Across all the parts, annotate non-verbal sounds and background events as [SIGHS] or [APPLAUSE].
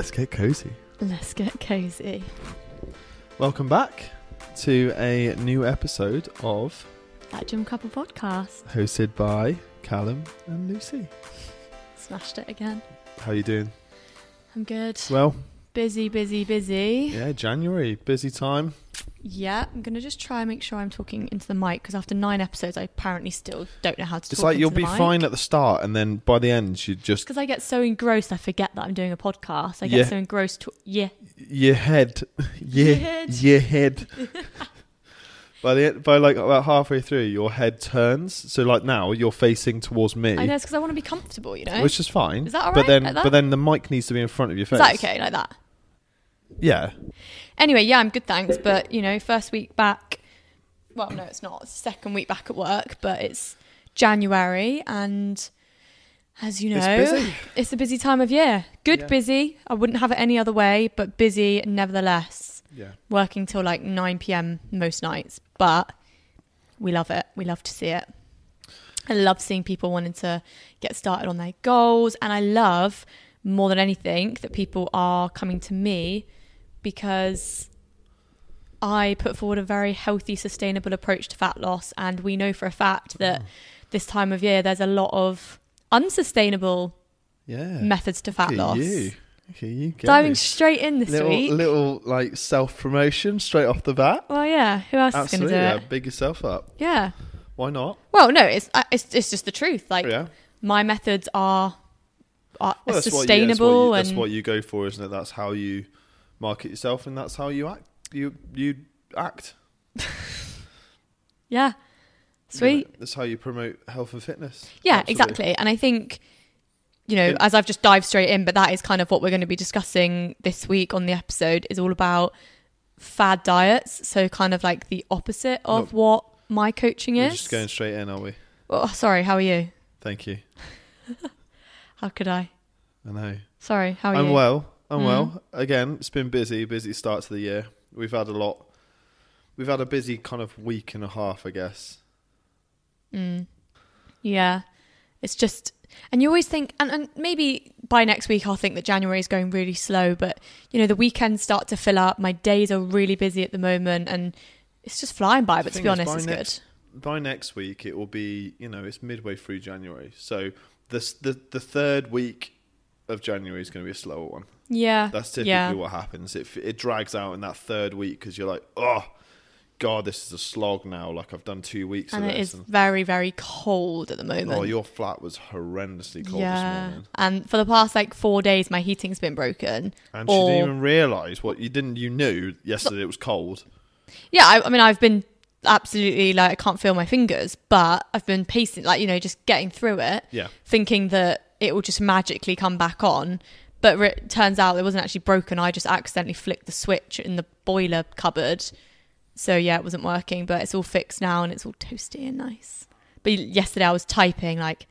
Let's get cozy. Let's get cozy. Welcome back to a new episode of That Gym Couple podcast. hosted by Callum and Lucy. Smashed it again. How are you doing? I'm good. Well, Busy, busy, busy. yeah, January, busy time. Yeah, I'm gonna just try and make sure I'm talking into the mic because after nine episodes, I apparently still don't know how to. It's talk like you'll into be mic. fine at the start, and then by the end, you just because I get so engrossed, I forget that I'm doing a podcast. I get Yeah. so engrossed. To, yeah, your head, [LAUGHS] your Your [LAUGHS] head. your head. [LAUGHS] by the end, by like about halfway through, your head turns. So like now, you're facing towards me, I know it's because I want to be comfortable. You know, which is fine. Is that all But right then, like that? but then the mic needs to be in front of your face. is that okay like that? Yeah. Anyway, yeah, I'm good, thanks. But you know, first week back. Well, no, it's not. It's second week back at work, but it's January, and as you know, It's busy. it's a busy time of year. Good Yeah. busy. I wouldn't have it any other way, but busy nevertheless. Yeah. Working till like 9 p.m. most nights, but we love it. We love to see it. I love seeing people wanting to get started on their goals, and I love more than anything that people are coming to me because I put forward a very healthy, sustainable approach to fat loss, and we know for a fact that this time of year there's a lot of unsustainable Yeah. methods to fat loss. You. You. Diving straight in this little, week. little like self promotion straight off the bat. well, yeah. Who else Absolutely, is going yeah. to do it? Big yourself up. Yeah. Why not? Well, no, it's uh, it's it's just the truth. Like yeah. my methods are are Well, that's what you- sustainable that's, what you, that's what you go for, isn't it? That's how you market yourself, and that's how you act. You you act. [LAUGHS] yeah, sweet. You know, that's how you promote health and fitness. Yeah, Absolutely. exactly. And I think, you know, as I've just dived straight in, but that is kind of what we're going to be discussing this week on the episode is all about fad diets. So kind of like the opposite of Look, what my coaching We're is. just going straight in, are we? Oh, sorry. How are you? Thank you. [LAUGHS] How could I? I know. Sorry. How are you? I'm well. I'm Mm. well. Again, it's been busy. Busy start to the year. We've had a lot. We've had a busy kind of week and a half, I guess. Mm. Yeah. It's just, and you always think, and, and maybe by next week I'll think that January is going really slow, but you know, the weekends start to fill up. My days are really busy at the moment and it's just flying by, but to be honest, it's next- good. By next week, it will be. You know, it's midway through January, so this the the third week of January is going to be a slower one. Yeah. That's typically yeah. what happens. It it drags out in that third week because you're like, oh, god, this is a slog now. Like I've done two weeks And of it this. is very, very cold at the oh, moment. oh, your flat was horrendously cold this morning, And for the past like four days, my heating's been broken. and she Or- didn't even realise what you didn't. You knew yesterday it was cold. Yeah, I, I mean, I've been absolutely like I can't feel my fingers, but I've been pacing, like you know, just getting through it, Yeah, thinking that it will just magically come back on. But re- it turns out it wasn't actually broken. I just accidentally flicked the switch in the boiler cupboard. So yeah, it wasn't working, but it's all fixed now and it's all toasty and nice. But yesterday I was typing like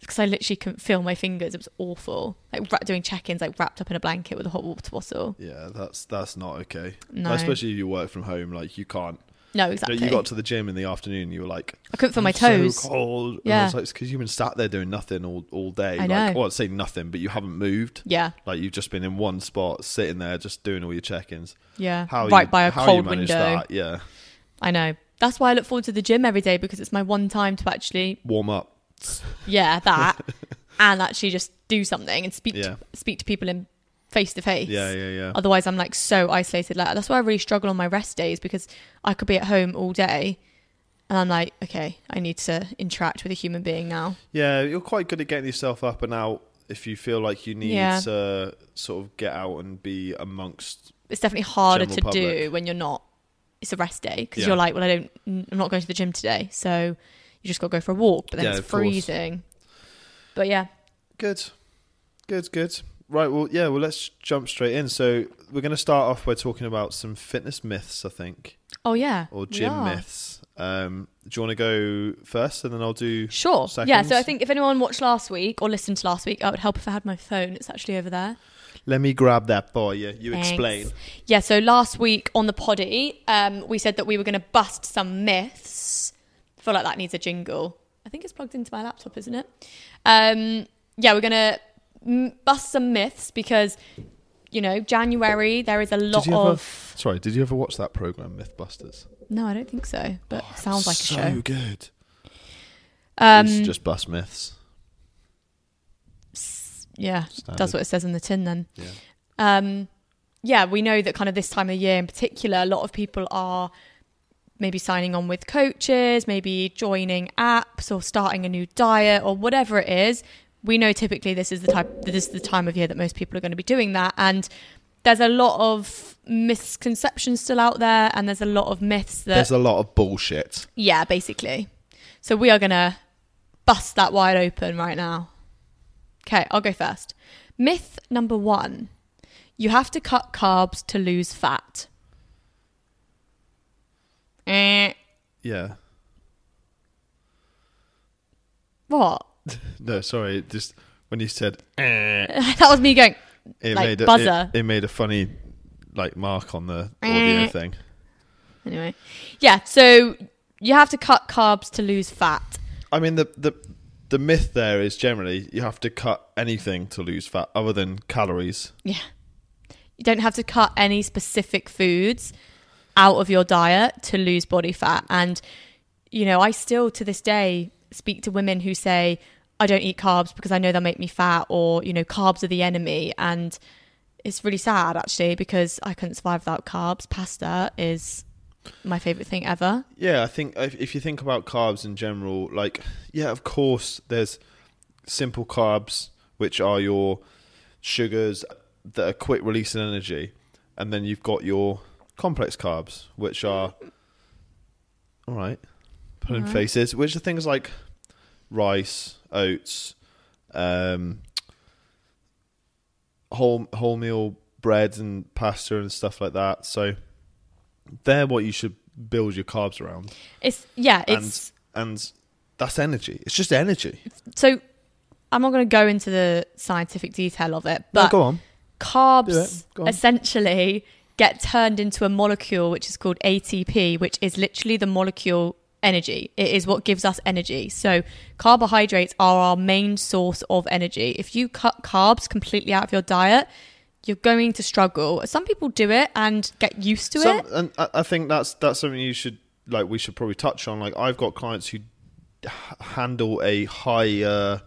because I literally couldn't feel my fingers. It was awful. Like ra- doing check-ins, like wrapped up in a blanket with a hot water bottle. yeah, that's that's not okay. No, Especially if you work from home, like you can't. No, You, exactly. know, you got to the gym in the afternoon, you were like, I couldn't feel my "I'm so toes. cold. And Yeah. I was like, because you've been sat there doing nothing all, all day. I like, know. Well, I'd say nothing, but you haven't moved. yeah, Like you've just been in one spot, sitting there, just doing all your check-ins. yeah. How right you, by a cold you window. That, yeah, I know. That's why I look forward to the gym every day because it's my one time to actually, warm up. yeah, that, [LAUGHS] and actually just do something and speak Yeah. to, speak to people in face to face. Yeah, yeah, yeah. Otherwise, I'm like so isolated. Like that's why I really struggle on my rest days because I could be at home all day, and I'm like, okay, I need to interact with a human being now. Yeah, you're quite good at getting yourself up and out if you feel like you need Yeah. to sort of get out and be amongst. It's definitely harder to do when you're not. It's a rest day because Yeah. you're like, well, I don't, I'm not going to the gym today, so you just got to go for a walk. But then Yeah, it's of course. freezing. But yeah, Good, good, good. Right, well, yeah, well, let's jump straight in. So we're going to start off by talking about some fitness myths, I think, oh yeah, or gym myths. Um, do you want to go first, and then I'll do? Sure. Yeah. So? I think if anyone watched last week or listened to last week, it would help if I had my phone. It's actually over there. Let me grab that boy. Yeah, you Thanks. explain. Yeah. So last week on the poddy, um, we said that we were going to bust some myths. I feel like that needs a jingle. I think it's plugged into my laptop, isn't it? Um, yeah, we're going to bust some myths because you know, January, there is a lot ever- of. Sorry, did you ever watch that program, MythBusters? No, I don't think so, but Oh, sounds like a show. so good. Um, it's just bust myths. yeah, Standard. that's what it says in the tin then. Yeah. um, yeah, we know that kind of this time of year in particular, a lot of people are maybe signing on with coaches, maybe joining apps or starting a new diet or whatever it is. We know typically this is the type this is the time of year that most people are going to be doing that and there's a lot of misconceptions still out there and there's a lot of myths that There's a lot of bullshit. yeah, basically. So we are going to bust that wide open right now. Okay, I'll go first. Myth number one you have to cut carbs to lose fat. Eh, Yeah. what? No, sorry. Just when you said, eh, [LAUGHS] that was me going, it Like made a, buzzer. It, it made a funny like mark on the audio Eh. thing. anyway. Yeah, so you have to cut carbs to lose fat. I mean, the the the myth there is generally you have to cut anything to lose fat other than calories. Yeah. You don't have to cut any specific foods out of your diet to lose body fat. And, you know, I still to this day speak to women who say, I don't eat carbs because I know they'll make me fat, or, you know, carbs are the enemy. And it's really sad actually because I couldn't survive without carbs. Pasta is my favorite thing ever. Yeah, I think if, if you think about carbs in general, like yeah, of course, there's simple carbs which are your sugars that are quick releasing energy, and then you've got your complex carbs which are all right, putting faces, which are things like rice, oats, um, whole wholemeal breads and pasta and stuff like that. So they're what you should build your carbs around, It's, yeah, and it's. and that's energy. It's just energy. So I'm not going to go into the scientific detail of it, No, but go on. Carbs. Go on. essentially get turned into a molecule which is called ATP, which is literally the molecule energy. It is what gives us energy. So carbohydrates are our main source of energy. If you cut carbs completely out of your diet, you're going to struggle. Some people do it and get used to Some, it. and I think that's that's something you should like. We should probably touch on. Like I've got clients who handle a higher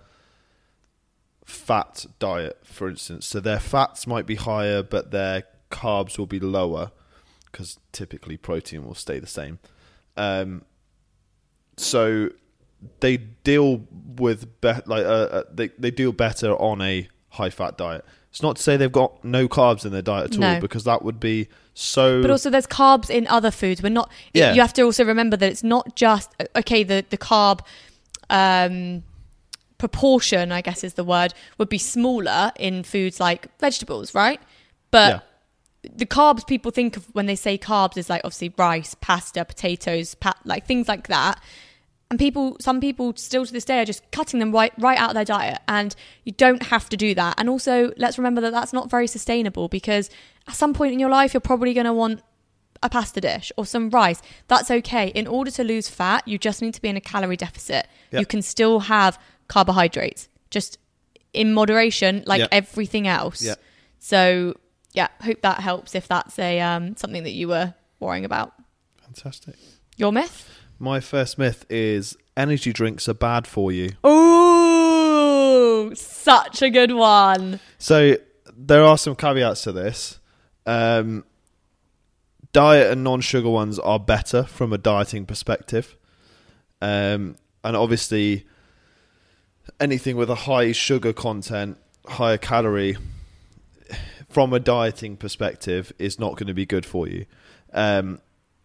fat diet, for instance. So their fats might be higher, but their carbs will be lower because typically protein will stay the same. Um, so they deal with be- like uh, uh, they they deal better on a high fat diet. It's not to say they've got no carbs in their diet at No. all because that would be so. But also, there's carbs in other foods. We're not. Yeah. You have to also remember that it's not just okay. The the carb um, proportion, I guess, is the word, would be smaller in foods like vegetables, right? But the carbs people think of when they say carbs is like obviously rice, pasta, potatoes, like things like that. And people, some people still to this day are just cutting them right, right out of their diet. And you don't have to do that. And also, let's remember that that's not very sustainable because at some point in your life, you're probably going to want a pasta dish or some rice. That's okay. In order to lose fat, you just need to be in a calorie deficit. Yep. You can still have carbohydrates, just in moderation, like Yep. everything else. Yep. So, yeah, hope that helps if that's a um, something that you were worrying about. Fantastic. Your myth? My first myth is energy drinks are bad for you. Ooh, such a good one. So there are some caveats to this. Um, diet and non-sugar ones are better from a dieting perspective, um, and obviously anything with a high sugar content, higher calorie, from a dieting perspective, is not going to be good for you. Um,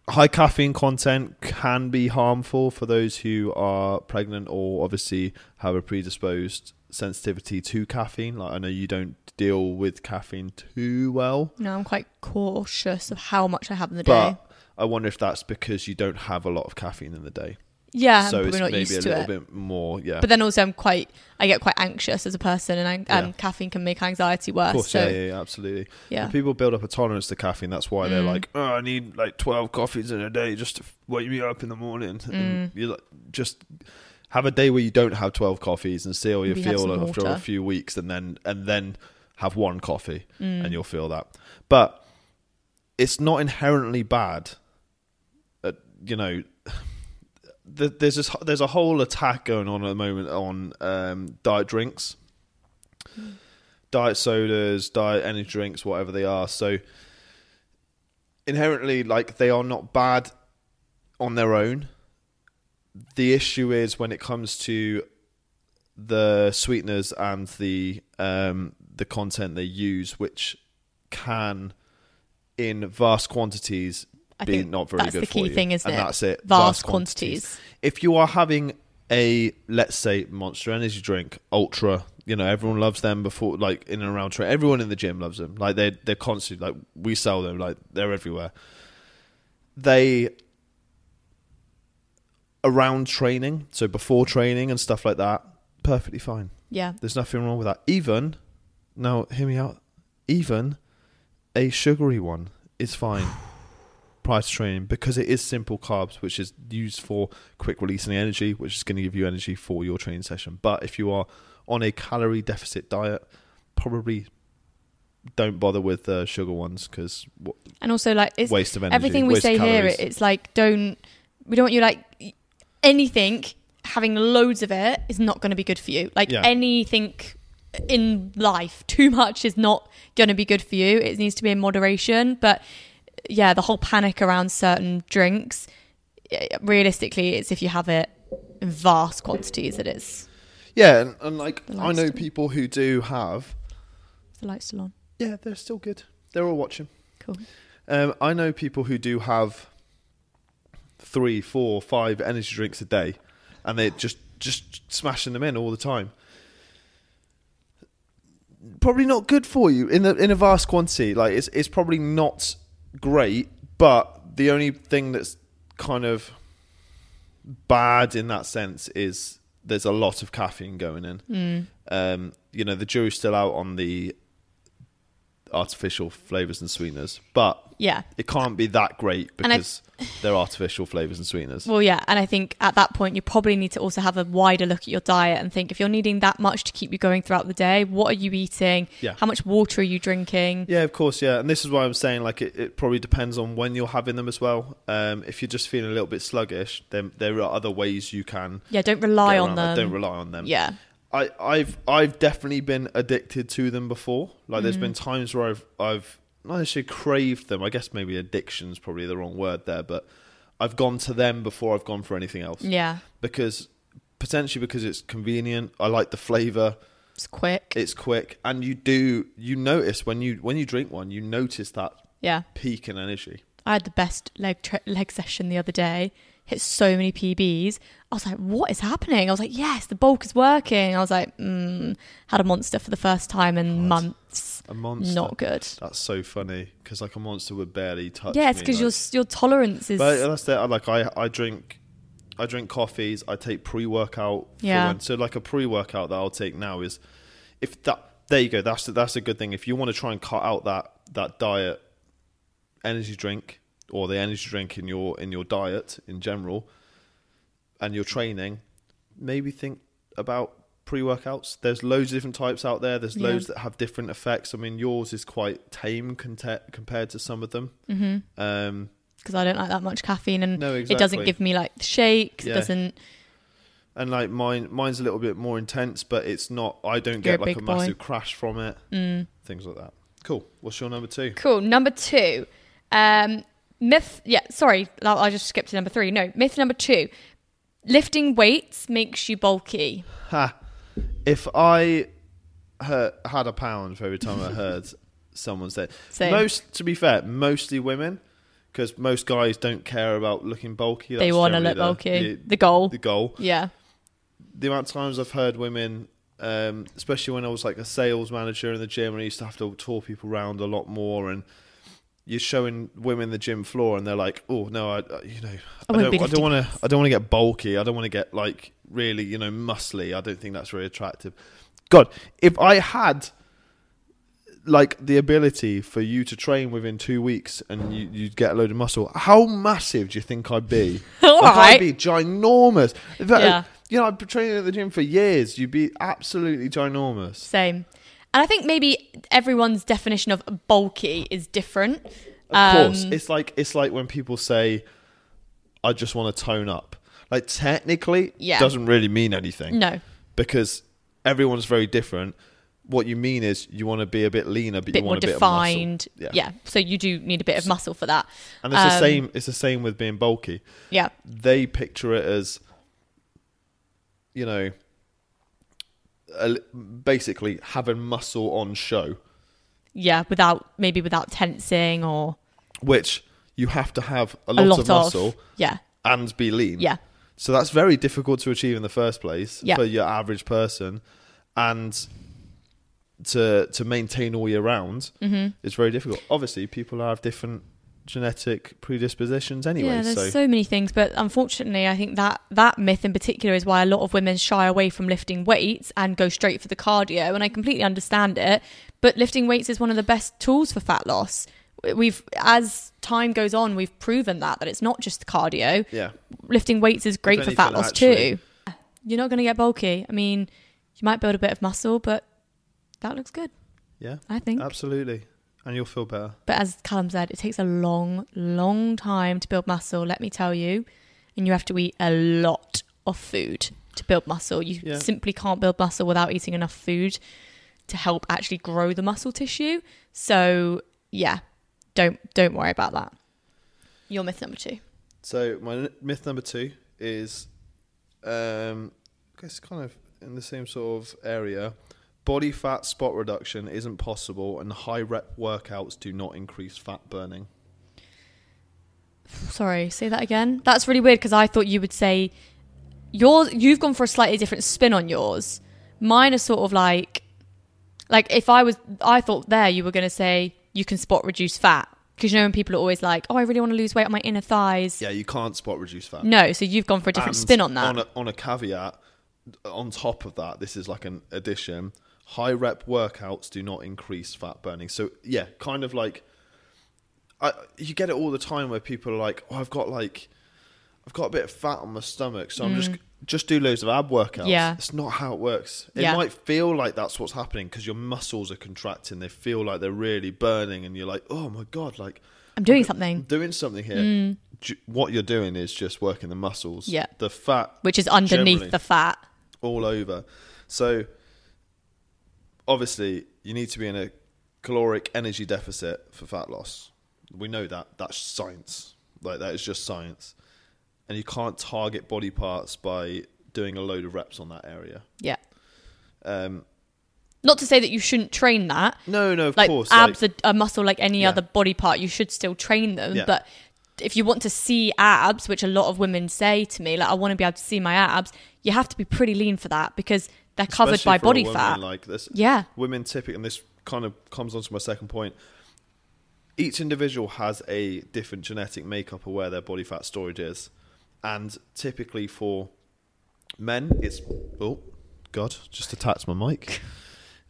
high caffeine content can be harmful for those who are pregnant or obviously have a predisposed sensitivity to caffeine. Like I know you don't deal with caffeine too well, No, I'm quite cautious of how much I have in the day. but I wonder if that's because you don't have a lot of caffeine in the day. Yeah, so it's maybe used a to little it. bit more, yeah. But then also, I'm quite. I get quite anxious as a person, and I, and Yeah. caffeine can make anxiety worse. of course, so yeah, yeah, yeah, absolutely. yeah. When people build up a tolerance to caffeine. That's why they're Mm. like, "Oh, I need like twelve coffees in a day just to wake me up in the morning." And Mm. you like, just have a day where you don't have twelve coffees and see how you Maybe feel after a few weeks, and then and then have one coffee Mm. and you'll feel that. But it's not inherently bad. Uh, you know, th- there's this, there's a whole attack going on at the moment on um, diet drinks, diet sodas, diet energy drinks, whatever they are. So inherently, like they are not bad on their own. The issue is when it comes to the sweeteners and the um, the content they use, which can, in vast quantities, I be think not very that's good the for key you. thing, isn't and it? that's it. Vast quantities. If you are having a let's say Monster Energy drink, Ultra, you know everyone loves them before, like in and around train. Everyone in the gym loves them. Like they they're constantly like we sell them. Like they're everywhere. They around training, so before training and stuff like that, perfectly fine. Yeah. There's nothing wrong with that. Even now, hear me out. Even a sugary one is fine [SIGHS] [SIGHS] to training because it is simple carbs, which is used for quick releasing energy, which is going to give you energy for your training session. But if you are on a calorie deficit diet, probably don't bother with the sugar ones because And also, like, it's waste of energy. everything we say here. It's like don't we don't want you like anything having loads of it is not going to be good for you. Like Yeah. anything in life, too much is not going to be good for you. It needs to be in moderation. But yeah, the whole panic around certain drinks, realistically, it's if you have it in vast quantities. That It is. yeah, and, and like I know people who do have. The light still on? Yeah, they're still good. They're all watching. Cool. Um, I know people who do have three, four, five energy drinks a day, and they're just just smashing them in all the time. Probably not good for you in a in a vast quantity. Like it's it's probably not great, but the only thing that's kind of bad in that sense is there's a lot of caffeine going in. Mm. Um, you know, the jury's still out on the artificial flavors and sweeteners, but Yeah. it can't be that great because they're artificial flavors and sweeteners. Well, yeah, and I think at that point you probably need to also have a wider look at your diet and think if you're needing that much to keep you going throughout the day, what are you eating? Yeah. How much water are you drinking? Yeah, of course, yeah, and this is why I'm saying like it, it probably depends on when you're having them as well. Um, if you're just feeling a little bit sluggish, then there are other ways you can Yeah, don't rely on them. Don't rely on them. Yeah, I, I've I've definitely been addicted to them before. Like there's Mm. been times where I've I've not necessarily craved them. I guess maybe addiction's probably the wrong word there, but I've gone to them before I've gone for anything else yeah, because potentially because it's convenient. I like the flavor. it's quick. It's quick, and you do you notice when you when you drink one, you notice that yeah, peak in energy. I had the best leg tra- leg session the other day. Hit so many PBs. I was like, "What is happening?" I was like, "Yes, the bulk is working." I was like, mm, "Had a monster for the first time in God. months. A monster. Not good." That's so funny because like a monster would barely touch. Yeah, it's because like- your your tolerance is. But that's. I Like I, I drink, I drink coffees. I take pre-workout. Yeah. so like a pre-workout that I'll take now is, if that there you go. That's that's a good thing. If you want to try and cut out that that diet, energy drink or the energy drink in your in your diet in general, and you're training, maybe think about pre-workouts. There's loads of different types out there. There's Yeah. loads that have different effects. I mean, yours is quite tame compared to some of them. Mhm. Um, because I don't like that much caffeine and no, exactly. it doesn't give me like the shakes. Yeah. It doesn't. and like mine mine's a little bit more intense but it's not i don't You're get a like a boy. massive crash from it Mm. things like that cool what's your number two Cool. Number two, um, myth. Yeah, sorry, I I just skipped to number three. No, myth number two: lifting weights makes you bulky. ha if i heard, had a pound for every time i heard [LAUGHS] someone say Same. most to be fair mostly women because most guys don't care about looking bulky they want to look the- bulky. the, The, goal. the goal yeah. the amount of times I've heard women, um, especially when I was like a sales manager in the gym, and I used to have to tour people around a lot more, and you're showing women the gym floor, and they're like, "Oh no, I, I- you know, I I, don't, I don't want to, I don't want to get bulky. I don't want to get like really, you know, muscly. I don't think that's very attractive." God, if I had like the ability for you to train within two weeks and you, you'd get a load of muscle, how massive do you think I'd be? [LAUGHS] All like, I'd be ginormous. Yeah. you know, I've been training at the gym for years. You'd be absolutely ginormous. Same. And I think maybe everyone's definition of bulky is different. Of course, Um, it's like it's like when people say, "I just want to tone up." Like technically, Yeah. doesn't really mean anything No, because everyone's very different. What you mean is you want to be a bit leaner, but bit you more want a bit defined. of muscle. yeah. So you do need a bit of muscle for that. and it's the Um, same. It's the same with being bulky. Yeah. They picture it as, you know, basically having muscle on show, Yeah. Without maybe without tensing or which you have to have a a lot, lot of muscle Yeah. and be lean. Yeah. So that's very difficult to achieve in the first place Yeah. for your average person, and to to maintain all year round hmm is very difficult. Obviously, people have different genetic predispositions anyway. yeah, there's so, so. many things, but unfortunately, I think that that myth in particular is why a lot of women shy away from lifting weights and go straight for the cardio. And I completely understand it, but lifting weights is one of the best tools for fat loss. We've, as time goes on, we've proven that that it's not just cardio. yeah, Lifting weights is great for fat loss actually- too. You're not going to get bulky. I mean, you might build a bit of muscle, but that looks good, yeah, I think. absolutely, and you'll feel better. But as Callum said, it takes a long, long time to build muscle, let me tell you. And you have to eat a lot of food to build muscle. You Yeah. simply can't build muscle without eating enough food to help actually grow the muscle tissue. So yeah, don't don't worry about that. Your myth number two. So my n- myth number two is, um, I guess kind of in the same sort of area. Body fat spot reduction isn't possible, and high rep workouts do not increase fat burning. [SIGHS] Sorry, say that again. That's really weird because I thought you would say yours. You've gone for a slightly different spin on yours. Mine is sort of like, like if I was, I thought there you were going to say you can spot reduce fat because you know when people are always like, oh, I really want to lose weight on my inner thighs. Yeah, you can't spot reduce fat. No, so you've gone for a different And spin on that. On a, on a caveat, on top of that, this is like an addition. High rep workouts do not increase fat burning. So yeah, kind of like I, you get it all the time where people are like, "Oh, I've got like, I've got a bit of fat on my stomach, so I'm just just do loads of ab workouts." Mm. Yeah. it's not how it works. It Yeah. might feel like that's what's happening because your muscles are contracting. They feel like they're really burning, and you're like, "Oh my god!" Like I'm doing I'm something, doing something here. Ju- What you're doing is just working the muscles. Mm. Yeah. the fat which is underneath the fat. all over. So obviously you need to be in a caloric energy deficit for fat loss. We know that. That's science. Like that is just science. And you can't target body parts by doing a load of reps on that area. Yeah. Um, Not to say that you shouldn't train that. no, no, of like course. abs like, are a muscle like any Yeah. other body part. You should still train them, Yeah. but if you want to see abs, which a lot of women say to me, like I want to be able to see my abs, you have to be pretty lean for that because they're covered especially by body fat. Like this, yeah, women typically, and this kind of comes on to my second point. Each individual has a different genetic makeup of where their body fat storage is, and typically for men, it's oh god, just attached my mic. [LAUGHS]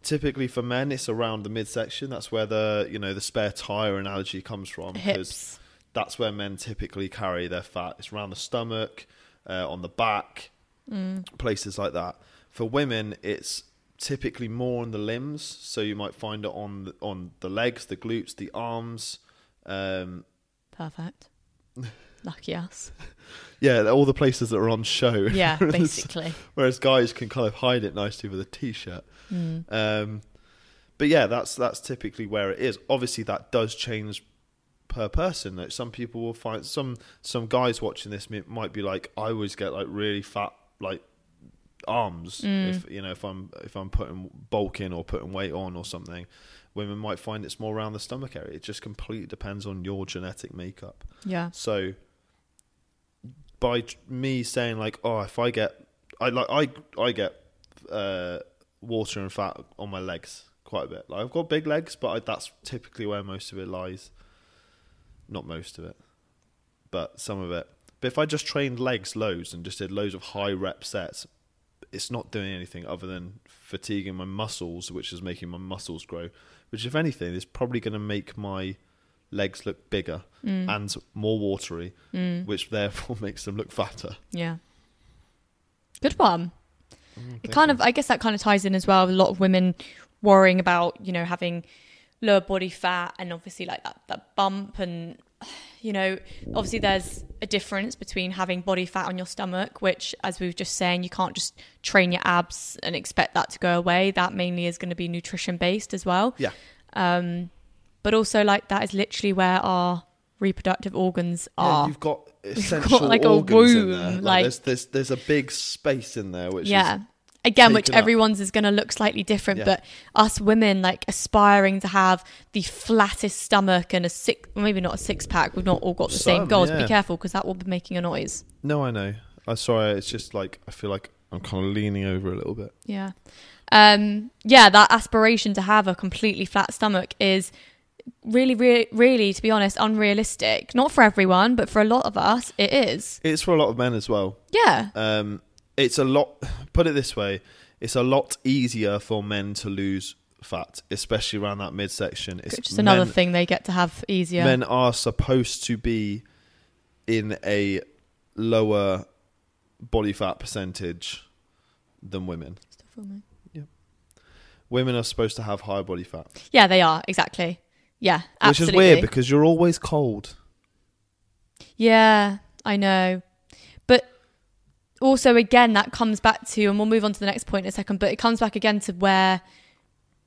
typically for men, it's around the midsection. That's where the you know the spare tire analogy comes from because hips. that's where men typically carry their fat. It's around the stomach, uh, on the back, places like that. For women, it's typically more on the limbs, so you might find it on the, on the legs, the glutes, the arms. Um, Perfect. [LAUGHS] Lucky us. yeah, all the places that are on show. Yeah, [LAUGHS] basically. Whereas guys can kind of hide it nicely with a t-shirt. Mm. Um, but yeah, that's that's typically where it is. Obviously, that does change per person. Like some people will find some some guys watching this mi- might be like, I always get like really fat like arms Mm. if you know if I'm if I'm putting bulk in or putting weight on or something. Women might find it's more around the stomach area. It just completely depends on your genetic makeup. Yeah. So by me saying like, oh, if I get, I like I I get uh, water and fat on my legs quite a bit. Like I've got big legs, but I, that's typically where most of it lies. Not most of it, but some of it. But if I just trained legs loads and just did loads of high rep sets, it's not doing anything other than fatiguing my muscles, which is making my muscles grow. Which, if anything, is probably going to make my legs look bigger Mm. and more watery, Mm. which therefore [LAUGHS] makes them look fatter. Yeah. Good one. Mm, It kind of, I guess that kind of ties in as well. A lot of women worrying about you know having lower body fat and obviously like that that bump and you know obviously there's a difference between having body fat on your stomach which as we were just saying you can't just train your abs and expect that to go away that mainly is going to be nutrition based as well Yeah. um but also like that is literally where our reproductive organs Yeah, are you've got [LAUGHS] essential like, a organs in womb, there. Like, like- there's, there's there's a big space in there, which yeah is again which taken up. everyone's is going to look slightly different Yeah. but us women like aspiring to have the flattest stomach and a six maybe not a six pack we've not all got the same goals yeah. be careful because that will be making a noise no, I know. I'm sorry. It's just like I feel like I'm kind of leaning over a little bit. yeah um yeah that aspiration to have a completely flat stomach is really really really to be honest unrealistic not for everyone but for a lot of us it is It's for a lot of men as well. yeah Um, it's a lot. Put it this way: it's a lot easier for men to lose fat, especially around that midsection. It's just another men, thing they get to have easier Men are supposed to be in a lower body fat percentage than women. Yep. Women are supposed to have higher body fat, yeah they are exactly yeah which is weird because you're always cold. Yeah, I know. Also again that comes back to and we'll move on to the next point in a second, but it comes back again to where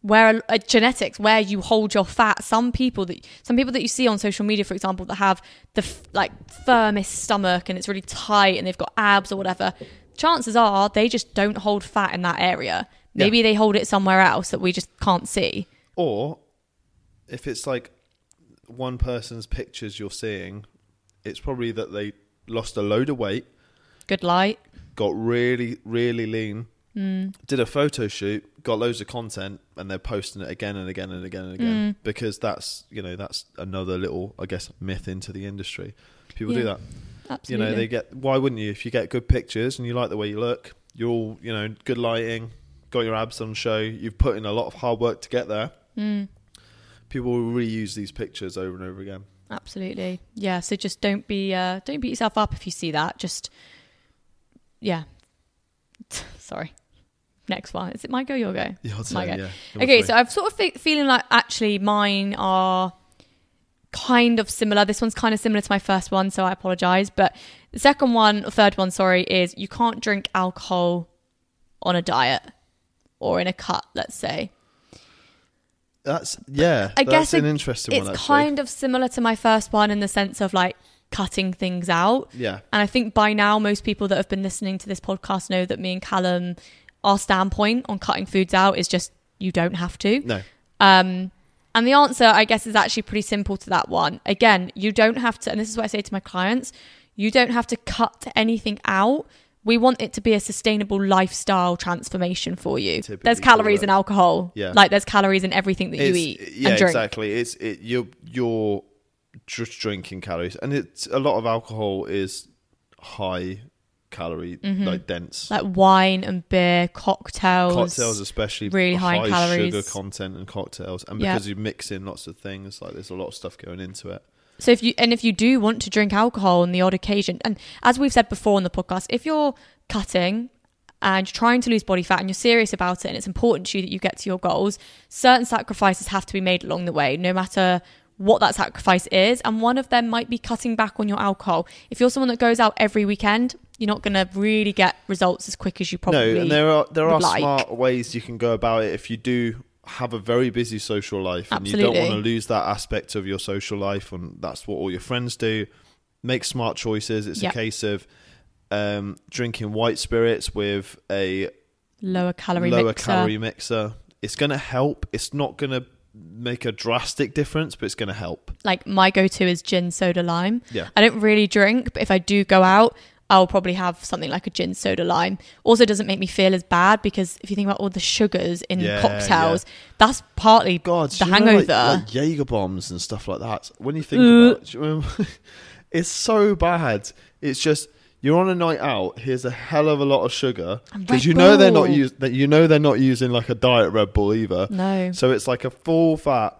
where uh, genetics where you hold your fat. Some people that some people that you see on social media for example that have the f- like firmest stomach and it's really tight and they've got abs or whatever chances are they just don't hold fat in that area. Yeah. maybe they hold it somewhere else that we just can't see. Or if it's like one person's pictures you're seeing, it's probably that they lost a load of weight, good light got really, really lean, Hmm. did a photo shoot, got loads of content, and they're posting it again and again and again and again Hmm. because that's you know that's another little I guess myth into the industry. People do that. absolutely You know they get why wouldn't you if you get good pictures and you like the way you look, you're all you know good lighting, got your abs on show, you've put in a lot of hard work to get there. Hmm. People will reuse these pictures over and over again. Absolutely. Yeah. So just don't be uh don't beat yourself up if you see that. Just yeah. [LAUGHS] Sorry. Next one. Is it my go, your go? Yeah, I'd My say, go. yeah. Okay, so I've sort of fe- feeling like actually mine are kind of similar. This one's kind of similar to my first one, so I apologize. But the second one, or third one, sorry, is you can't drink alcohol on a diet or in a cut, let's say. that's yeah. I that's guess an it- interesting It's one. Actually. kind of similar to my first one in the sense of like cutting things out. yeah. And I think by now, most people that have been listening to this podcast know that me and Callum, our standpoint on cutting foods out is just you don't have to. No. Um, and the answer, I guess, is actually pretty simple to that one. Again, you don't have to, and this is what I say to my clients you don't have to cut anything out. We want it to be a sustainable lifestyle transformation for you. Typically there's calories in alcohol. Yeah. Like there's calories in everything that you eat Yeah, exactly. It's it, you're you're just drinking calories, and it's a lot of alcohol is high calorie, like dense. Mm-hmm. Like wine and beer, cocktails. cocktails, especially really high in calories. sugar content and cocktails, and Yeah. because you mix in lots of things, like there's a lot of stuff going into it. So if you and if you do want to drink alcohol on the odd occasion, and as we've said before on the podcast, if you're cutting and you're trying to lose body fat and you're serious about it and it's important to you that you get to your goals, certain sacrifices have to be made along the way, no matter what that sacrifice is. And one of them might be cutting back on your alcohol. If you're someone that goes out every weekend, you're not going to really get results as quick as you probably. no, and there are there are like. smart ways you can go about it if you do have a very busy social life and you don't want to lose that aspect of your social life, and that's what all your friends do. Make smart choices. It's Yep. a case of um, drinking white spirits with a lower calorie lower mixer. calorie mixer. It's going to help. It's not going to make a drastic difference, but it's going to help. like my go-to is gin soda lime Yeah. i don't really drink but if i do go out i'll probably have something like a gin soda lime also doesn't make me feel as bad because if you think about all the sugars in Yeah, cocktails that's partly God, the you know, hangover like, like Jaeger bombs and stuff like that. When you think Uh. about it, do you remember- [LAUGHS] it's so bad. It's just you're on a night out. Here's a hell of a lot of sugar because you know they're not that you know they're not using like a diet Red Bull either. no So it's like a full fat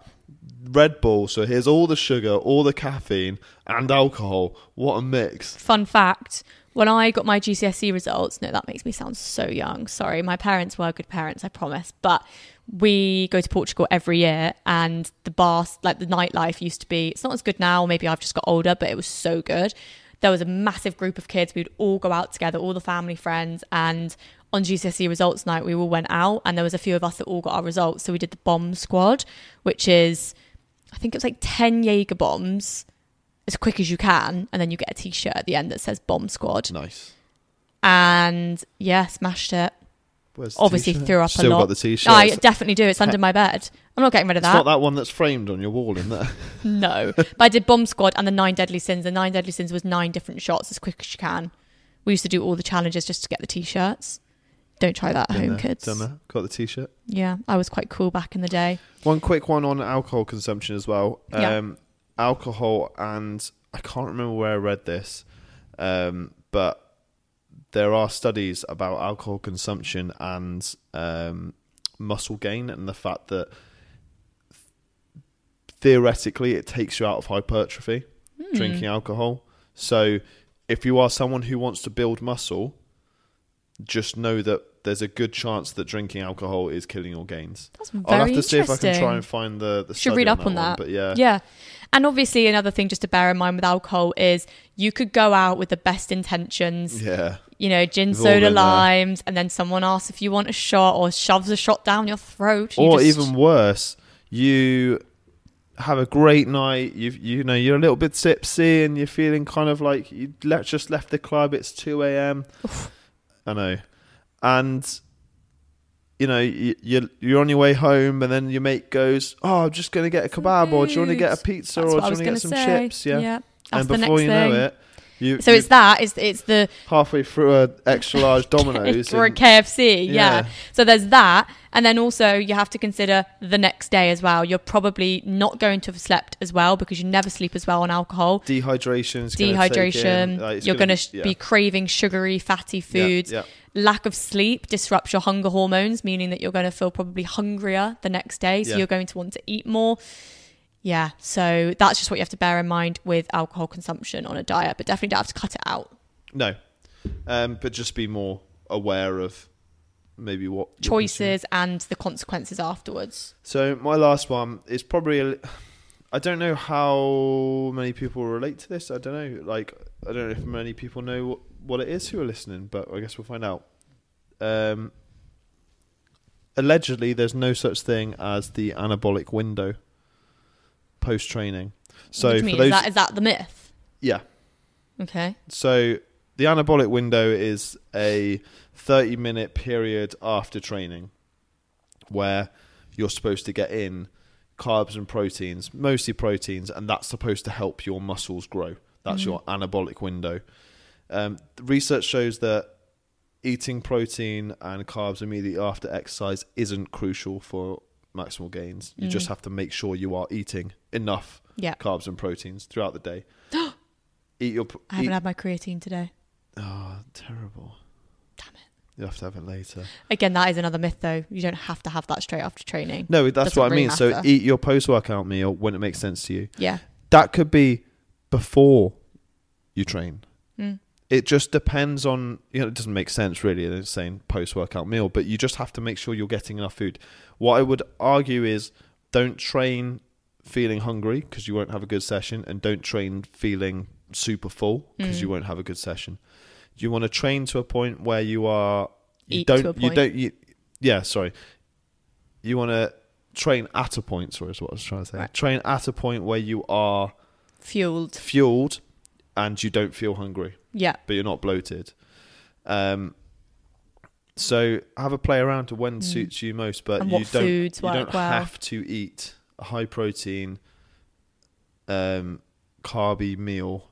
Red Bull. So here's all the sugar, all the caffeine, and alcohol. What a mix! fun fact when i got my gcse results no that makes me sound so young sorry my parents were good parents i promise but we go to Portugal every year, and the bar, like the nightlife, used to be. It's not as good now. Maybe I've just got older, but it was so good. There was a massive group of kids. We'd all go out together, all the family friends, and on GCSE results night, we all went out, and there was a few of us that all got our results. So we did the bomb squad, which is, I think it was like ten Jaeger bombs, as quick as you can, and then you get a T-shirt at the end that says bomb squad. Nice. And yeah, smashed it. Where's the Obviously t-shirt? threw up Still a lot. got the t-shirt. I definitely do. It's under my bed. I'm not getting rid of that. it's that. not that one that's framed on your wall, in there. [LAUGHS] No. but I did Bomb Squad and the Nine Deadly Sins. The Nine Deadly Sins was nine different shots as quick as you can. We used to do all the challenges just to get the t shirts. Don't try that at home, there, kids. Done that. Got the t-shirt. Yeah, I was quite cool back in the day. One quick one on alcohol consumption as well. Yeah. Um, alcohol and I can't remember where I read this, um, but there are studies about alcohol consumption and um, muscle gain and the fact that theoretically it takes you out of hypertrophy Hmm. drinking alcohol. So if you are someone who wants to build muscle, just know that there's a good chance that drinking alcohol is killing your gains. That's very I'll have to see if I can try and find the. the Should read on up on one, that. But yeah, Yeah. And obviously, another thing just to bear in mind with alcohol is you could go out with the best intentions, yeah, you know, gin, soda, been there. limes, and then someone asks if you want a shot or shoves a shot down your throat. You or just- even worse, you have a great night. You you know you're a little bit tipsy and you're feeling kind of like you le- just left the club. It's two a.m. I know, and you know you, you're you're on your way home, and then your mate goes, "Oh, I'm just going to get a kebab, or do you want to get a pizza, That's or do you want to get some say. chips?" Yeah, That's and before you thing. know it, you So you it's that. It's it's the halfway through a extra large [LAUGHS] Domino's. or a KFC. Yeah. Yeah. So there's that, and then also you have to consider the next day as well. You're probably not going to have slept as well because you never sleep as well on alcohol. Dehydration's Dehydration. Gonna take in, like, you're going to yeah. be craving sugary, fatty foods. yeah. Lack of sleep disrupts your hunger hormones, meaning that you're going to feel probably hungrier the next day. So you're going to want to eat more. Yeah. So that's just what you have to bear in mind with alcohol consumption on a diet, but definitely don't have to cut it out. No, um, but just be more aware of maybe what. Choices and the consequences afterwards. So my last one is probably a, I don't know how many people relate to this. I don't know. Like I don't know if many people know what, what it is who are listening, but I guess we'll find out. Um, allegedly, there's no such thing as the anabolic window post training. So what do you for mean? those, is, that, is that the myth? yeah. Okay. So the anabolic window is a 30 minute period after training where you're supposed to get in carbs and proteins, mostly proteins, and that's supposed to help your muscles grow. That's your anabolic window. Um, the research shows that eating protein and carbs immediately after exercise isn't crucial for maximal gains. You just have to make sure you are eating enough Yeah. carbs and proteins throughout the day. [GASPS] eat your I haven't eat, had my creatine today. Oh, terrible. Damn it. You have to have it later. Again, that is another myth, though. You don't have to have that straight after training. No, that's Doesn't what I really mean. So eat your post workout meal when it makes sense to you. Yeah. That could be before you train. Mm. It just depends on, you know, it doesn't make sense really in saying post workout meal, but you just have to make sure you're getting enough food. What I would argue is don't train feeling hungry because you won't have a good session, and don't train feeling super full because Mm. you won't have a good session. You want to train to a point where you are you Eat don't you don't you yeah sorry you want to train at a point sorry is what I was trying to say Right. train at a point where you are Fueled. fueled and you don't feel hungry Yeah. but you're not bloated um so have a play around to when Mm. suits you most but you don't you don't well. have to eat a high protein um carby meal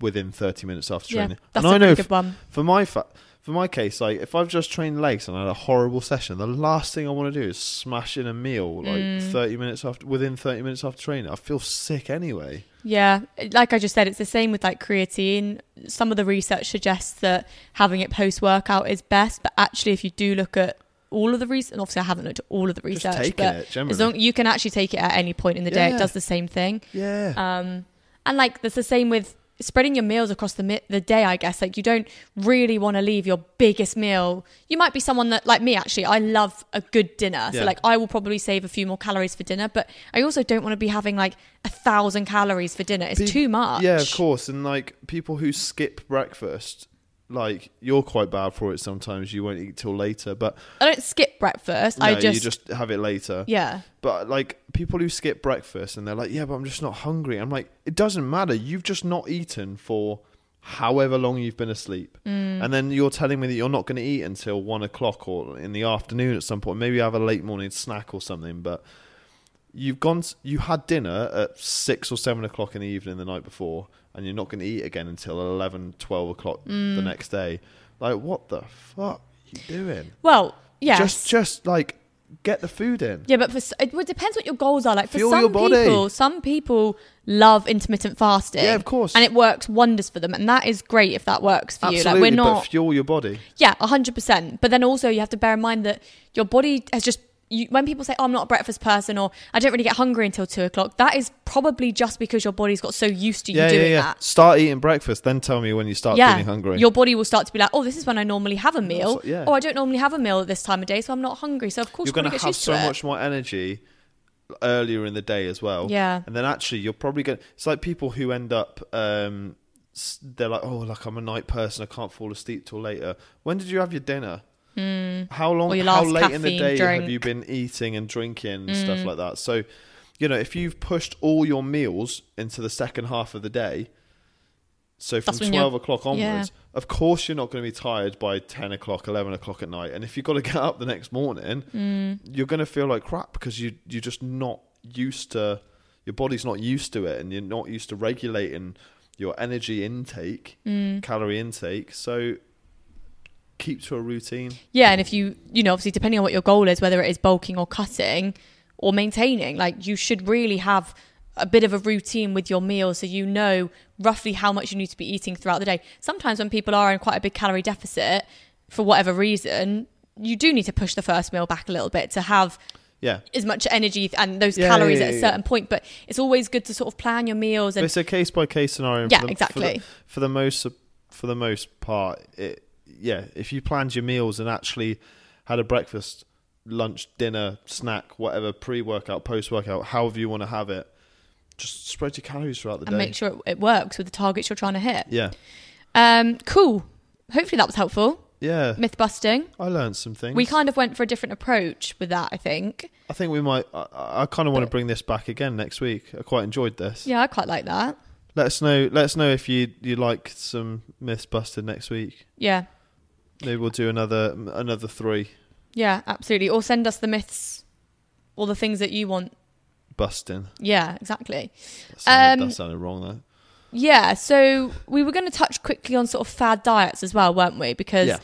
within 30 minutes after Yeah. training That's and a I know f- good one. for my fa- for my case, like if I've just trained legs and I had a horrible session, the last thing I want to do is smash in a meal like Mm. thirty minutes after within thirty minutes after training. I feel sick anyway. Yeah, like I just said, it's the same with like creatine. Some of the research suggests that having it post workout is best, but actually, if you do look at all of the research, and obviously I haven't looked at all of the research, but it generally. as long you can actually take it at any point in the day, it does the same thing. yeah, Um, and like that's the same with spreading your meals across the mi- the day. I guess like you don't really want to leave your biggest meal. You might be someone that like me. Actually, I love a good dinner, so like I will probably save a few more calories for dinner. But I also don't want to be having like a thousand calories for dinner. It's Pe- too much. Yeah, of course. And like people who skip breakfast, like you're quite bad for it sometimes. You won't eat till later, but I don't skip breakfast. I no, just, you just have it later. yeah. But like people who skip breakfast and they're like, yeah, but I'm just not hungry. I'm like, it doesn't matter. You've just not eaten for however long you've been asleep, Mm. and then you're telling me that you're not going to eat until one o'clock or in the afternoon at some point. Maybe have a late morning snack or something, but. You've gone. You had dinner at six or seven o'clock in the evening the night before, and you're not going to eat again until 11, 12 o'clock Mm. the next day. Like, what the fuck are you doing? Well, yeah, Just, just like get the food in. Yeah, but for it, depends what your goals are. Like for Fuel some your body. people, some people love intermittent fasting. Yeah, of course. and it works wonders for them, and that is great if that works for you. Absolutely, Like we're not, but fuel your body. yeah, hundred percent. But then also you have to bear in mind that your body has just. You, when people say, "Oh, I'm not a breakfast person," or "I don't really get hungry until two o'clock," that is probably just because your body's got so used to you yeah, doing yeah, yeah. that. Start eating breakfast, then tell me when you start feeling hungry. your body will start to be like, "Oh, this is when I normally have a meal." Or I don't normally have a meal at this time of day, so I'm not hungry. So of course, You're going to have used so to it. much more energy earlier in the day as well. Yeah. And then actually, you're probably going. to It's like people who end up. Um, they're like, oh, like I'm a night person. I can't fall asleep till later. When did you have your dinner? How long? How late in the day drink. have you been eating and drinking and Hmm. stuff like that? So, you know, if you've pushed all your meals into the second half of the day, so from That's when you're- twelve o'clock onwards, yeah. of course you're not going to be tired by ten o'clock, eleven o'clock at night. And if you've got to [LAUGHS] get up the next morning, Mm. you're going to feel like crap because you you're just not used to your body's not used to it, and you're not used to regulating your energy intake, Mm. calorie intake. So keep to a routine. Yeah, and if you, you know, obviously depending on what your goal is, whether it is bulking or cutting or maintaining, like you should really have a bit of a routine with your meals so you know roughly how much you need to be eating throughout the day. Sometimes when people are in quite a big calorie deficit for whatever reason, you do need to push the first meal back a little bit to have Yeah. as much energy and those Yeah, calories yeah, at a yeah, certain point. But it's always good to sort of plan your meals But it's a case by case scenario. Yeah, for the, exactly. For the, for the most for the most part, it yeah. If you planned your meals and actually had a breakfast, lunch, dinner, snack, whatever, pre workout, post workout, however you want to have it, just spread your calories throughout the day. and day. make sure it, it works with the targets you're trying to hit. yeah, Um, cool. Hopefully that was helpful. yeah. Myth busting. I learned some things. We kind of went for a different approach with that, I think. I think we might. I, I kind of want to bring this back again next week. I quite enjoyed this. Yeah, I quite like that. Let us know. Let us know if you you like some myths busted next week. Yeah. Maybe we'll do another another three Yeah, absolutely. Or send us the myths or the things that you want. busting. Yeah, exactly. That sounded, Um, that sounded wrong though. Yeah, so we were going to touch quickly on sort of fad diets as well, weren't we? Because, Yeah.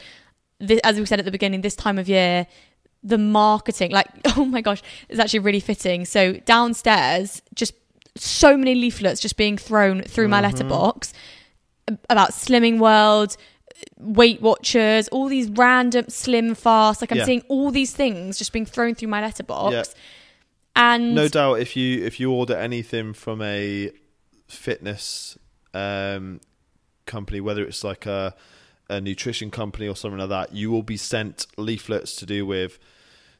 thi- as we said at the beginning, this time of year, the marketing, like, [LAUGHS] oh my gosh, it's actually really fitting. So downstairs, just so many leaflets just being thrown through my Mm-hmm. letterbox about Slimming World, Weight Watchers, all these random slim fast. Like I'm Yeah. seeing all these things just being thrown through my letterbox. Yeah. And No doubt, if you if you order anything from a fitness um, company, whether it's like a a nutrition company or something like that, you will be sent leaflets to do with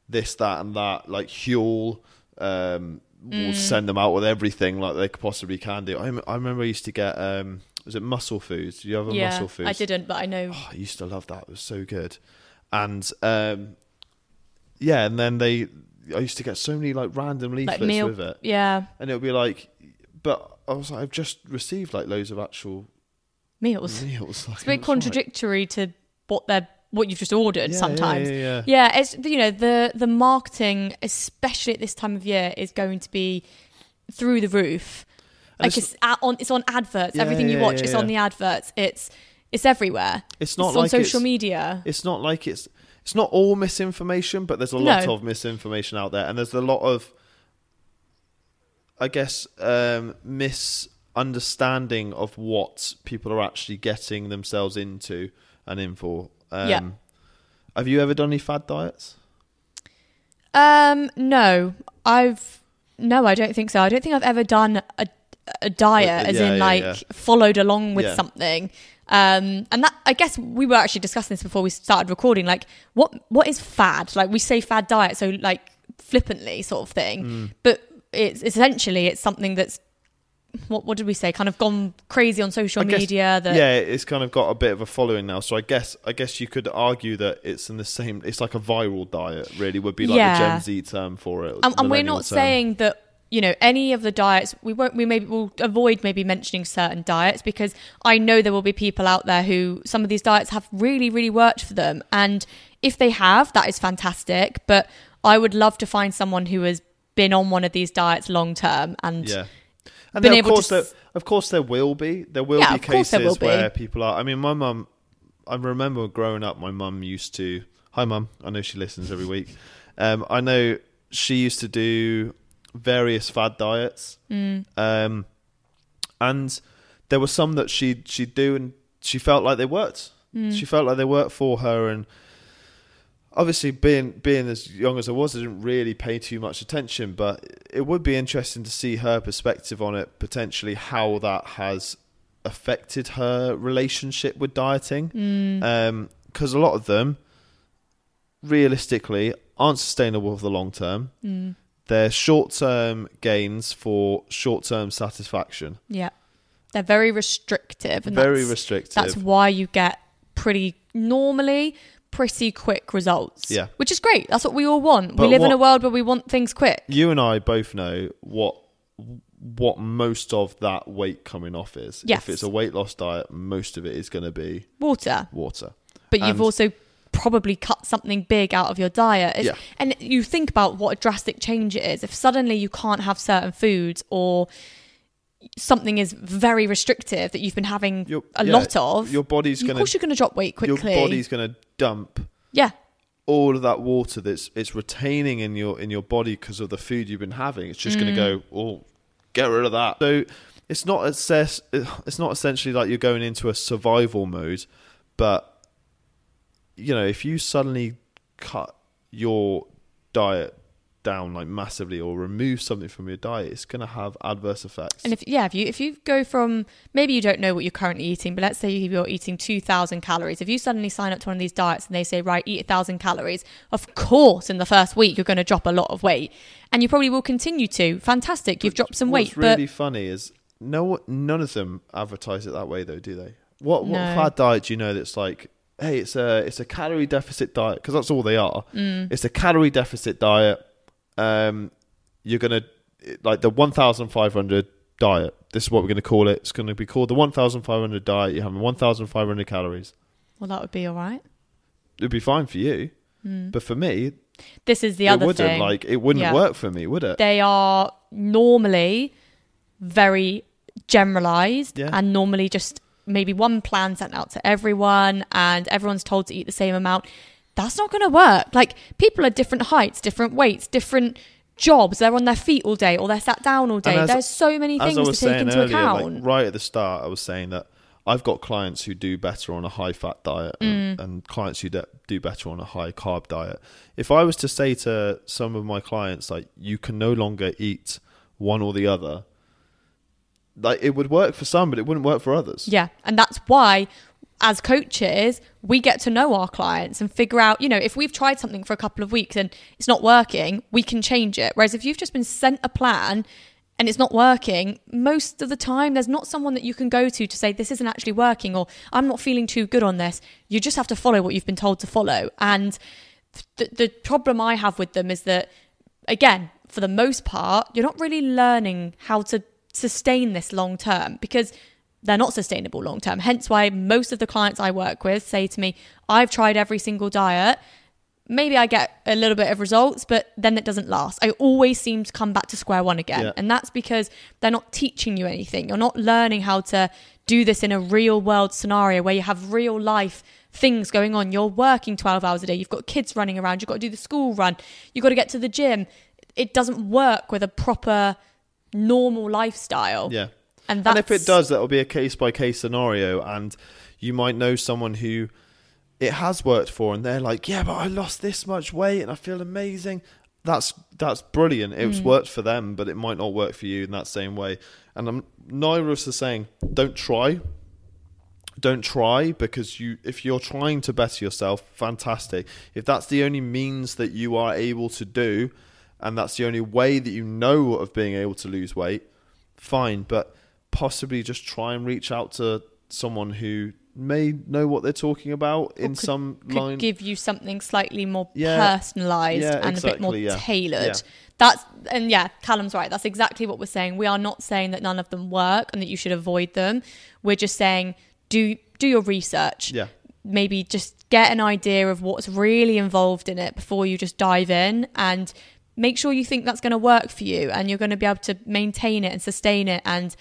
this, that, and that. Like Huel um, Mm. will send them out with everything like they possibly can do. I, I remember I used to get um, was it Muscle Foods? Did you have a yeah, Muscle Foods? I didn't, but I know. Oh, I used to love that. It was so good. And um, yeah, and then they, I used to get so many like random leaflets like meal, with it, yeah, and it would be like, but I was like, I've just received like loads of actual meals. [LAUGHS] meals. Like, It's a bit it was like- contradictory to what they're what you've just ordered Yeah, sometimes. Yeah, yeah, yeah. Yeah, it's you know the the marketing, especially at this time of year, is going to be through the roof. Like it's- on it's on adverts. Yeah, Everything you yeah, watch yeah, is on the adverts. It's it's everywhere. It's not it's like on social media. It's not like it's it's not all misinformation, but there's a lot No. of misinformation out there, and there's a lot of, I guess, um, misunderstanding of what people are actually getting themselves into and in for. Um, Yeah. Have you ever done any fad diets? Um, no, I've no, I don't think so. I don't think I've ever done a a diet, Uh, as yeah, in like yeah. followed along with something. Um, and that I guess we were actually discussing this before we started recording. Like, what what is fad? Like we say fad diet, so like flippantly sort of thing, Mm. but it's essentially it's something that's what what did we say? Kind of gone crazy on social guess- media. That yeah, it's kind of got a bit of a following now. So I guess I guess you could argue that it's in the same. It's like a viral diet, really. Would be like Yeah. the Gen Z term for it. and, and we're not term. saying that you know any of the diets we won't we maybe will avoid maybe mentioning certain diets because i know there will be people out there who some of these diets have really really worked for them and if they have that is fantastic but i would love to find someone who has been on one of these diets long term and Yeah. And been then, of able to course, there, of course, there will be there will Yeah, be of course there cases will be. where people are. I mean, my mum. I remember growing up, my mum used to. Hi, mum. I know she listens every week. Um, I know she used to do various fad diets, Mm. um, and there were some that she she'd do, and she felt like they worked. Mm. She felt like they worked for her, and obviously being being as young as I was, I didn't really pay too much attention. But it would be interesting to see her perspective on it, potentially how that has affected her relationship with dieting. Mm. Because a lot of them, realistically, aren't sustainable for the long term. Mm. They're short term gains for short term satisfaction. yeah they're very restrictive and Very that's, restrictive. that's why you get pretty normally pretty quick results Yeah. which is great that's what we all want But we live in a world where we want things quick you and I both know what what most of that weight coming off is. Yes. If it's a weight loss diet, most of it is going to be water water. but you've also probably cut something big out of your diet. Yeah. And you think about what a drastic change it is. If suddenly you can't have certain foods or something is very restrictive that you've been having Your- a yeah, lot of, Your body's going to. of course you're going to drop weight quickly. your body's going to dump yeah. all of that water that's it's retaining in your in your body because of the food you've been having. It's just going to Mm. go, oh, get rid of that. So it's not assess, it's not essentially like you're going into a survival mode, but you know, if you suddenly cut your diet down like massively or remove something from your diet, it's going to have adverse effects. And if yeah, if you if you go from maybe you don't know what you're currently eating, but let's say you're eating two thousand calories. If you suddenly sign up to one of these diets and they say right, eat a thousand calories, of course, in the first week you're going to drop a lot of weight, and you probably will continue to. Fantastic, you've dropped some weight. What's weight, really funny is no none of them advertise it that way though, do they? What what No. fad diet do you know that's like, hey, it's a it's a calorie deficit diet because that's all they are. Mm. It's a calorie deficit diet. Um, you're gonna like the 1,500 diet. This is what we're gonna call it. It's gonna be called the 1,500 diet. You're having 1,500 calories. well, that would be all right. It'd be fine for you, Mm. but for me, This is the it other wouldn't. thing. Like it wouldn't Yeah. work for me, would it? they are normally very generalized Yeah. and normally just maybe one plan sent out to everyone and everyone's told to eat the same amount. That's not going to work. Like people are different heights, different weights, different jobs. They're on their feet all day or they're sat down all day. as- There's so many things to take into earlier, account. like right at the start, I was saying that I've got clients who do better on a high fat diet and, Mm. and clients who de- do better on a high carb diet. If I was to say to some of my clients, like, you can no longer eat one or the other, like, it would work for some, but it wouldn't work for others. Yeah. And that's why, as coaches, we get to know our clients and figure out, you know, if we've tried something for a couple of weeks and it's not working, we can change it. Whereas if you've just been sent a plan and it's not working, most of the time there's not someone that you can go to to say, this isn't actually working or I'm not feeling too good on this. You just have to follow what you've been told to follow. And the, the problem I have with them is that, again, for the most part, you're not really learning how to sustain this long term because they're not sustainable long term. Hence why most of the clients I work with say to me, I've tried every single diet. Maybe I get a little bit of results, but then it doesn't last. I always seem to come back to square one again. Yeah. And that's because they're not teaching you anything. You're not learning how to do this in a real world scenario where you have real life things going on. You're working 12 hours a day. You've got kids running around. You've got to do the school run. You've got to get to the gym. It doesn't work with a proper normal lifestyle. Yeah. And, that's, And if it does, that'll be a case by case scenario, and you might know someone who it has worked for, and they're like, "Yeah, but I lost this much weight, and I feel amazing." that's that's brilliant. It's Mm. worked for them, but it might not work for you in that same way. And I'm, neither of us are saying don't try. Don't try because you if you're trying to better yourself, fantastic. If that's the only means that you are able to do, and that's the only way that you know of being able to lose weight, fine. But possibly just try and reach out to someone who may know what they're talking about in could- some Could line. give you something slightly more Yeah. personalised Yeah, and a bit more yeah. tailored. That's and yeah, Callum's right. That's exactly what we're saying. We are not saying that none of them work and that you should avoid them. We're just saying do do your research. yeah. maybe just get an idea of what's really involved in it before you just dive in and make sure you think that's going to work for you and you're going to be able to maintain it and sustain it and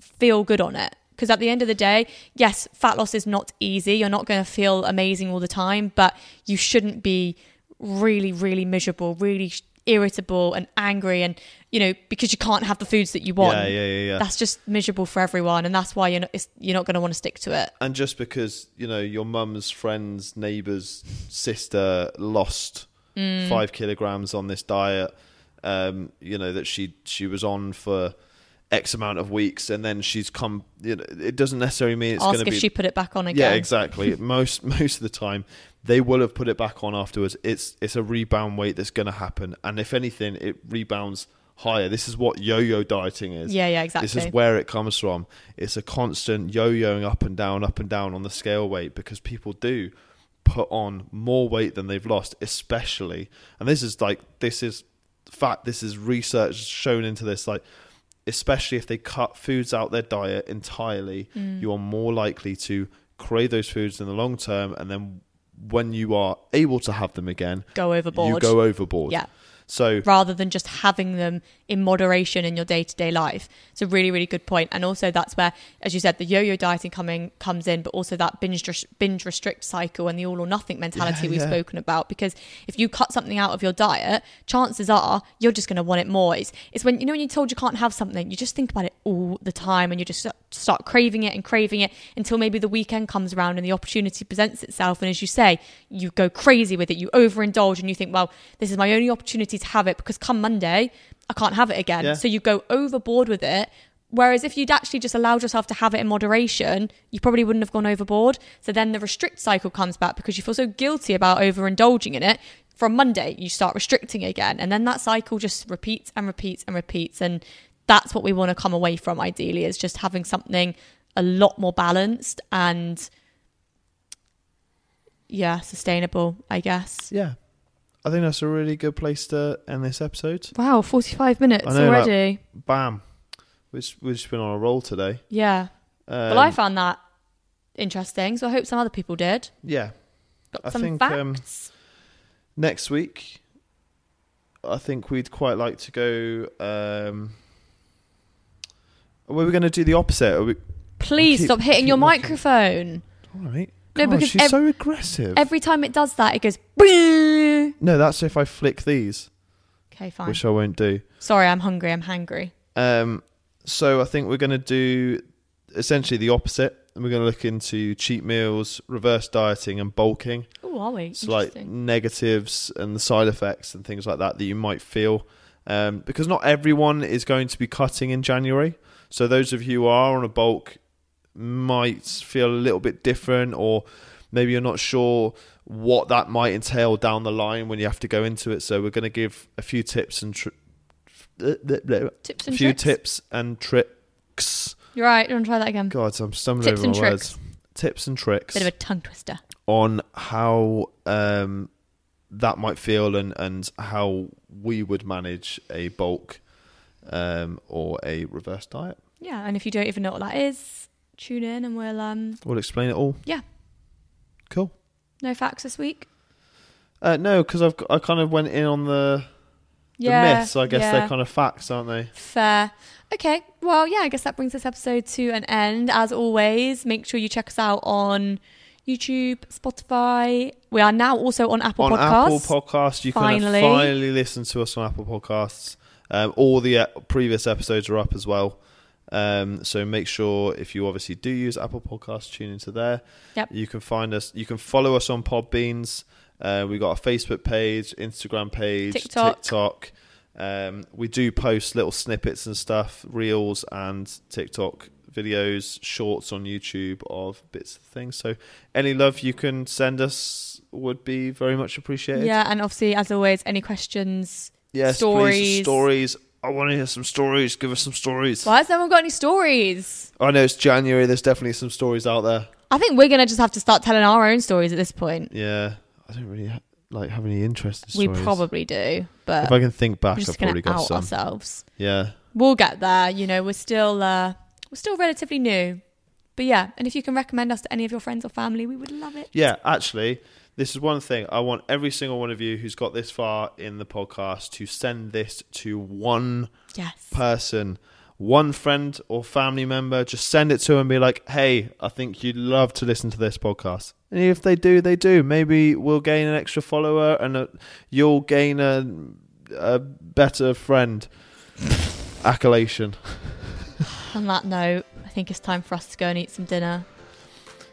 feel good on it. Because at the end of the day yes fat loss is not easy. You're not going to feel amazing all the time but you shouldn't be really really miserable really irritable and angry and you know because you can't have the foods that you want. Yeah, yeah, yeah, yeah. that's just miserable for everyone and that's why you're not it's, you're not going to want to stick to it. And just because you know your mum's friend's neighbour's sister lost Mm. five kilograms on this diet, um, you know that she she was on for X amount of weeks, and then she's come. You know, it doesn't necessarily mean it's going ask to if be. she put it back on again yeah, exactly. [LAUGHS] most most of the time, they will have put it back on afterwards. It's it's a rebound weight that's going to happen, and if anything, it rebounds higher. This is what yo-yo dieting is. Yeah, yeah, exactly. This is where it comes from. It's a constant yo-yoing up and down, up and down on the scale weight because people do put on more weight than they've lost, especially. And this is like this is fact. This is research shown into this. Like, especially if they cut foods out their diet entirely, Mm. you are more likely to crave those foods in the long term, and then when you are able to have them again, go overboard. you go overboard. Yeah. So rather than just having them in moderation in your day-to-day life. It's a really really good point. And also that's where as you said the yo-yo dieting coming comes in but also that binge binge restrict cycle and the all or nothing mentality Yeah, we've yeah. spoken about because if you cut something out of your diet, chances are you're just going to want it more. It's it's when you know when you're told you can't have something, you just think about it all the time and you just start craving it and craving it until maybe the weekend comes around and the opportunity presents itself and as you say, you go crazy with it, you overindulge and you think, well, this is my only opportunity to have it because come Monday, I can't have it again. Yeah. So you go overboard with it. Whereas if you'd actually just allowed yourself to have it in moderation, you probably wouldn't have gone overboard. So then the restrict cycle comes back because you feel so guilty about overindulging in it. From Monday, you start restricting again. And then that cycle just repeats and repeats and repeats. And that's what we want to come away from ideally is just having something a lot more balanced and yeah, sustainable, I guess. yeah, I think that's a really good place to end this episode. Wow, 45 minutes know, like- already. Bam, we've we've just been on a roll today. yeah. Um, Well, I found that interesting, so I hope some other people did. yeah. Got I some think, um, facts. Next week, I think we'd quite like to go. Um, were we going to do the opposite? Are we, Please keep- stop hitting keep your microphone. all right. No, God, because she's ev- so aggressive. Every time it does that, it goes. "Bing." no, that's if I flick these, Okay, fine. which I won't do. Sorry, I'm hungry. I'm hangry. Um, so I think we're going to do essentially the opposite. And we're going to look into cheat meals, reverse dieting, and bulking. Oh, are we? It's like Interesting. negatives and the side effects and things like that that you might feel. Um, because not everyone is going to be cutting in January. So those of you who are on a bulk might feel a little bit different, or maybe you're not sure what that might entail down the line when you have to go into it. So we're going to give a few tips and tr- Tips a and few tricks. tips and tricks. You're right. You want to try that again? God, I'm stumbling Tips over and my tricks. words. Tips and tricks Bit of a tongue twister. on how um, that might feel and, and how we would manage a bulk um, or a reverse diet. Yeah, and if you don't even know what that is, tune in and we'll um We'll explain it all. Yeah. Cool. no facts this week. Uh, no, because I've got- I kind of went in on the the Yeah, myths. I guess yeah. they're kind of facts, aren't they? Fair. Okay. Well, yeah, I guess that brings this episode to an end. As always, make sure you check us out on YouTube, Spotify. We are now also on Apple on Podcasts. Apple Podcasts, you Finally. can finally listen to us on Apple Podcasts. Um, all the uh, previous episodes are up as well. Um, so make sure if you obviously do use Apple Podcasts, tune into there. Yep. You can find us. You can follow us on Podbeans. Uh, we got a Facebook page, Instagram page, TikTok. TikTok. Um, we do post little snippets and stuff, reels and TikTok videos, shorts on YouTube of bits of things. So any love you can send us would be very much appreciated. Yeah, and obviously, as always, any questions? Yes, Stories. please. Stories. I want to hear some stories. Give us some stories. Why has no one got any stories? I know it's January. There's definitely some stories out there. I think we're gonna just have to start telling our own stories at this point. Yeah, I don't really ha- like have any interest in We stories. probably do, but If I can think back, I've probably got out some. ourselves. Yeah. We'll get there. You know, we're still uh, we're still relatively new, but yeah. And if you can recommend us to any of your friends or family, we would love it. Yeah, actually, this is one thing. I want every single one of you who's got this far in the podcast to send this to one Yes. person, one friend or family member. Just send it to them and be like, hey, I think you'd love to listen to this podcast. And if they do, they do. Maybe we'll gain an extra follower and uh you'll gain a, a better friend. Accolation. On that note, I think it's time for us to go and eat some dinner.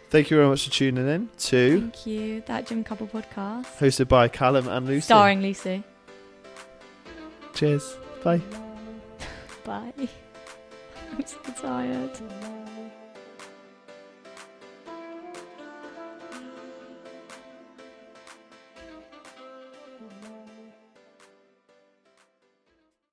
Thank you very much for tuning in to Thank you. That Gym Couple podcast, hosted by Callum and Lucy. starring Lucy. Cheers. Bye. [LAUGHS] Bye. [LAUGHS] I'm so tired.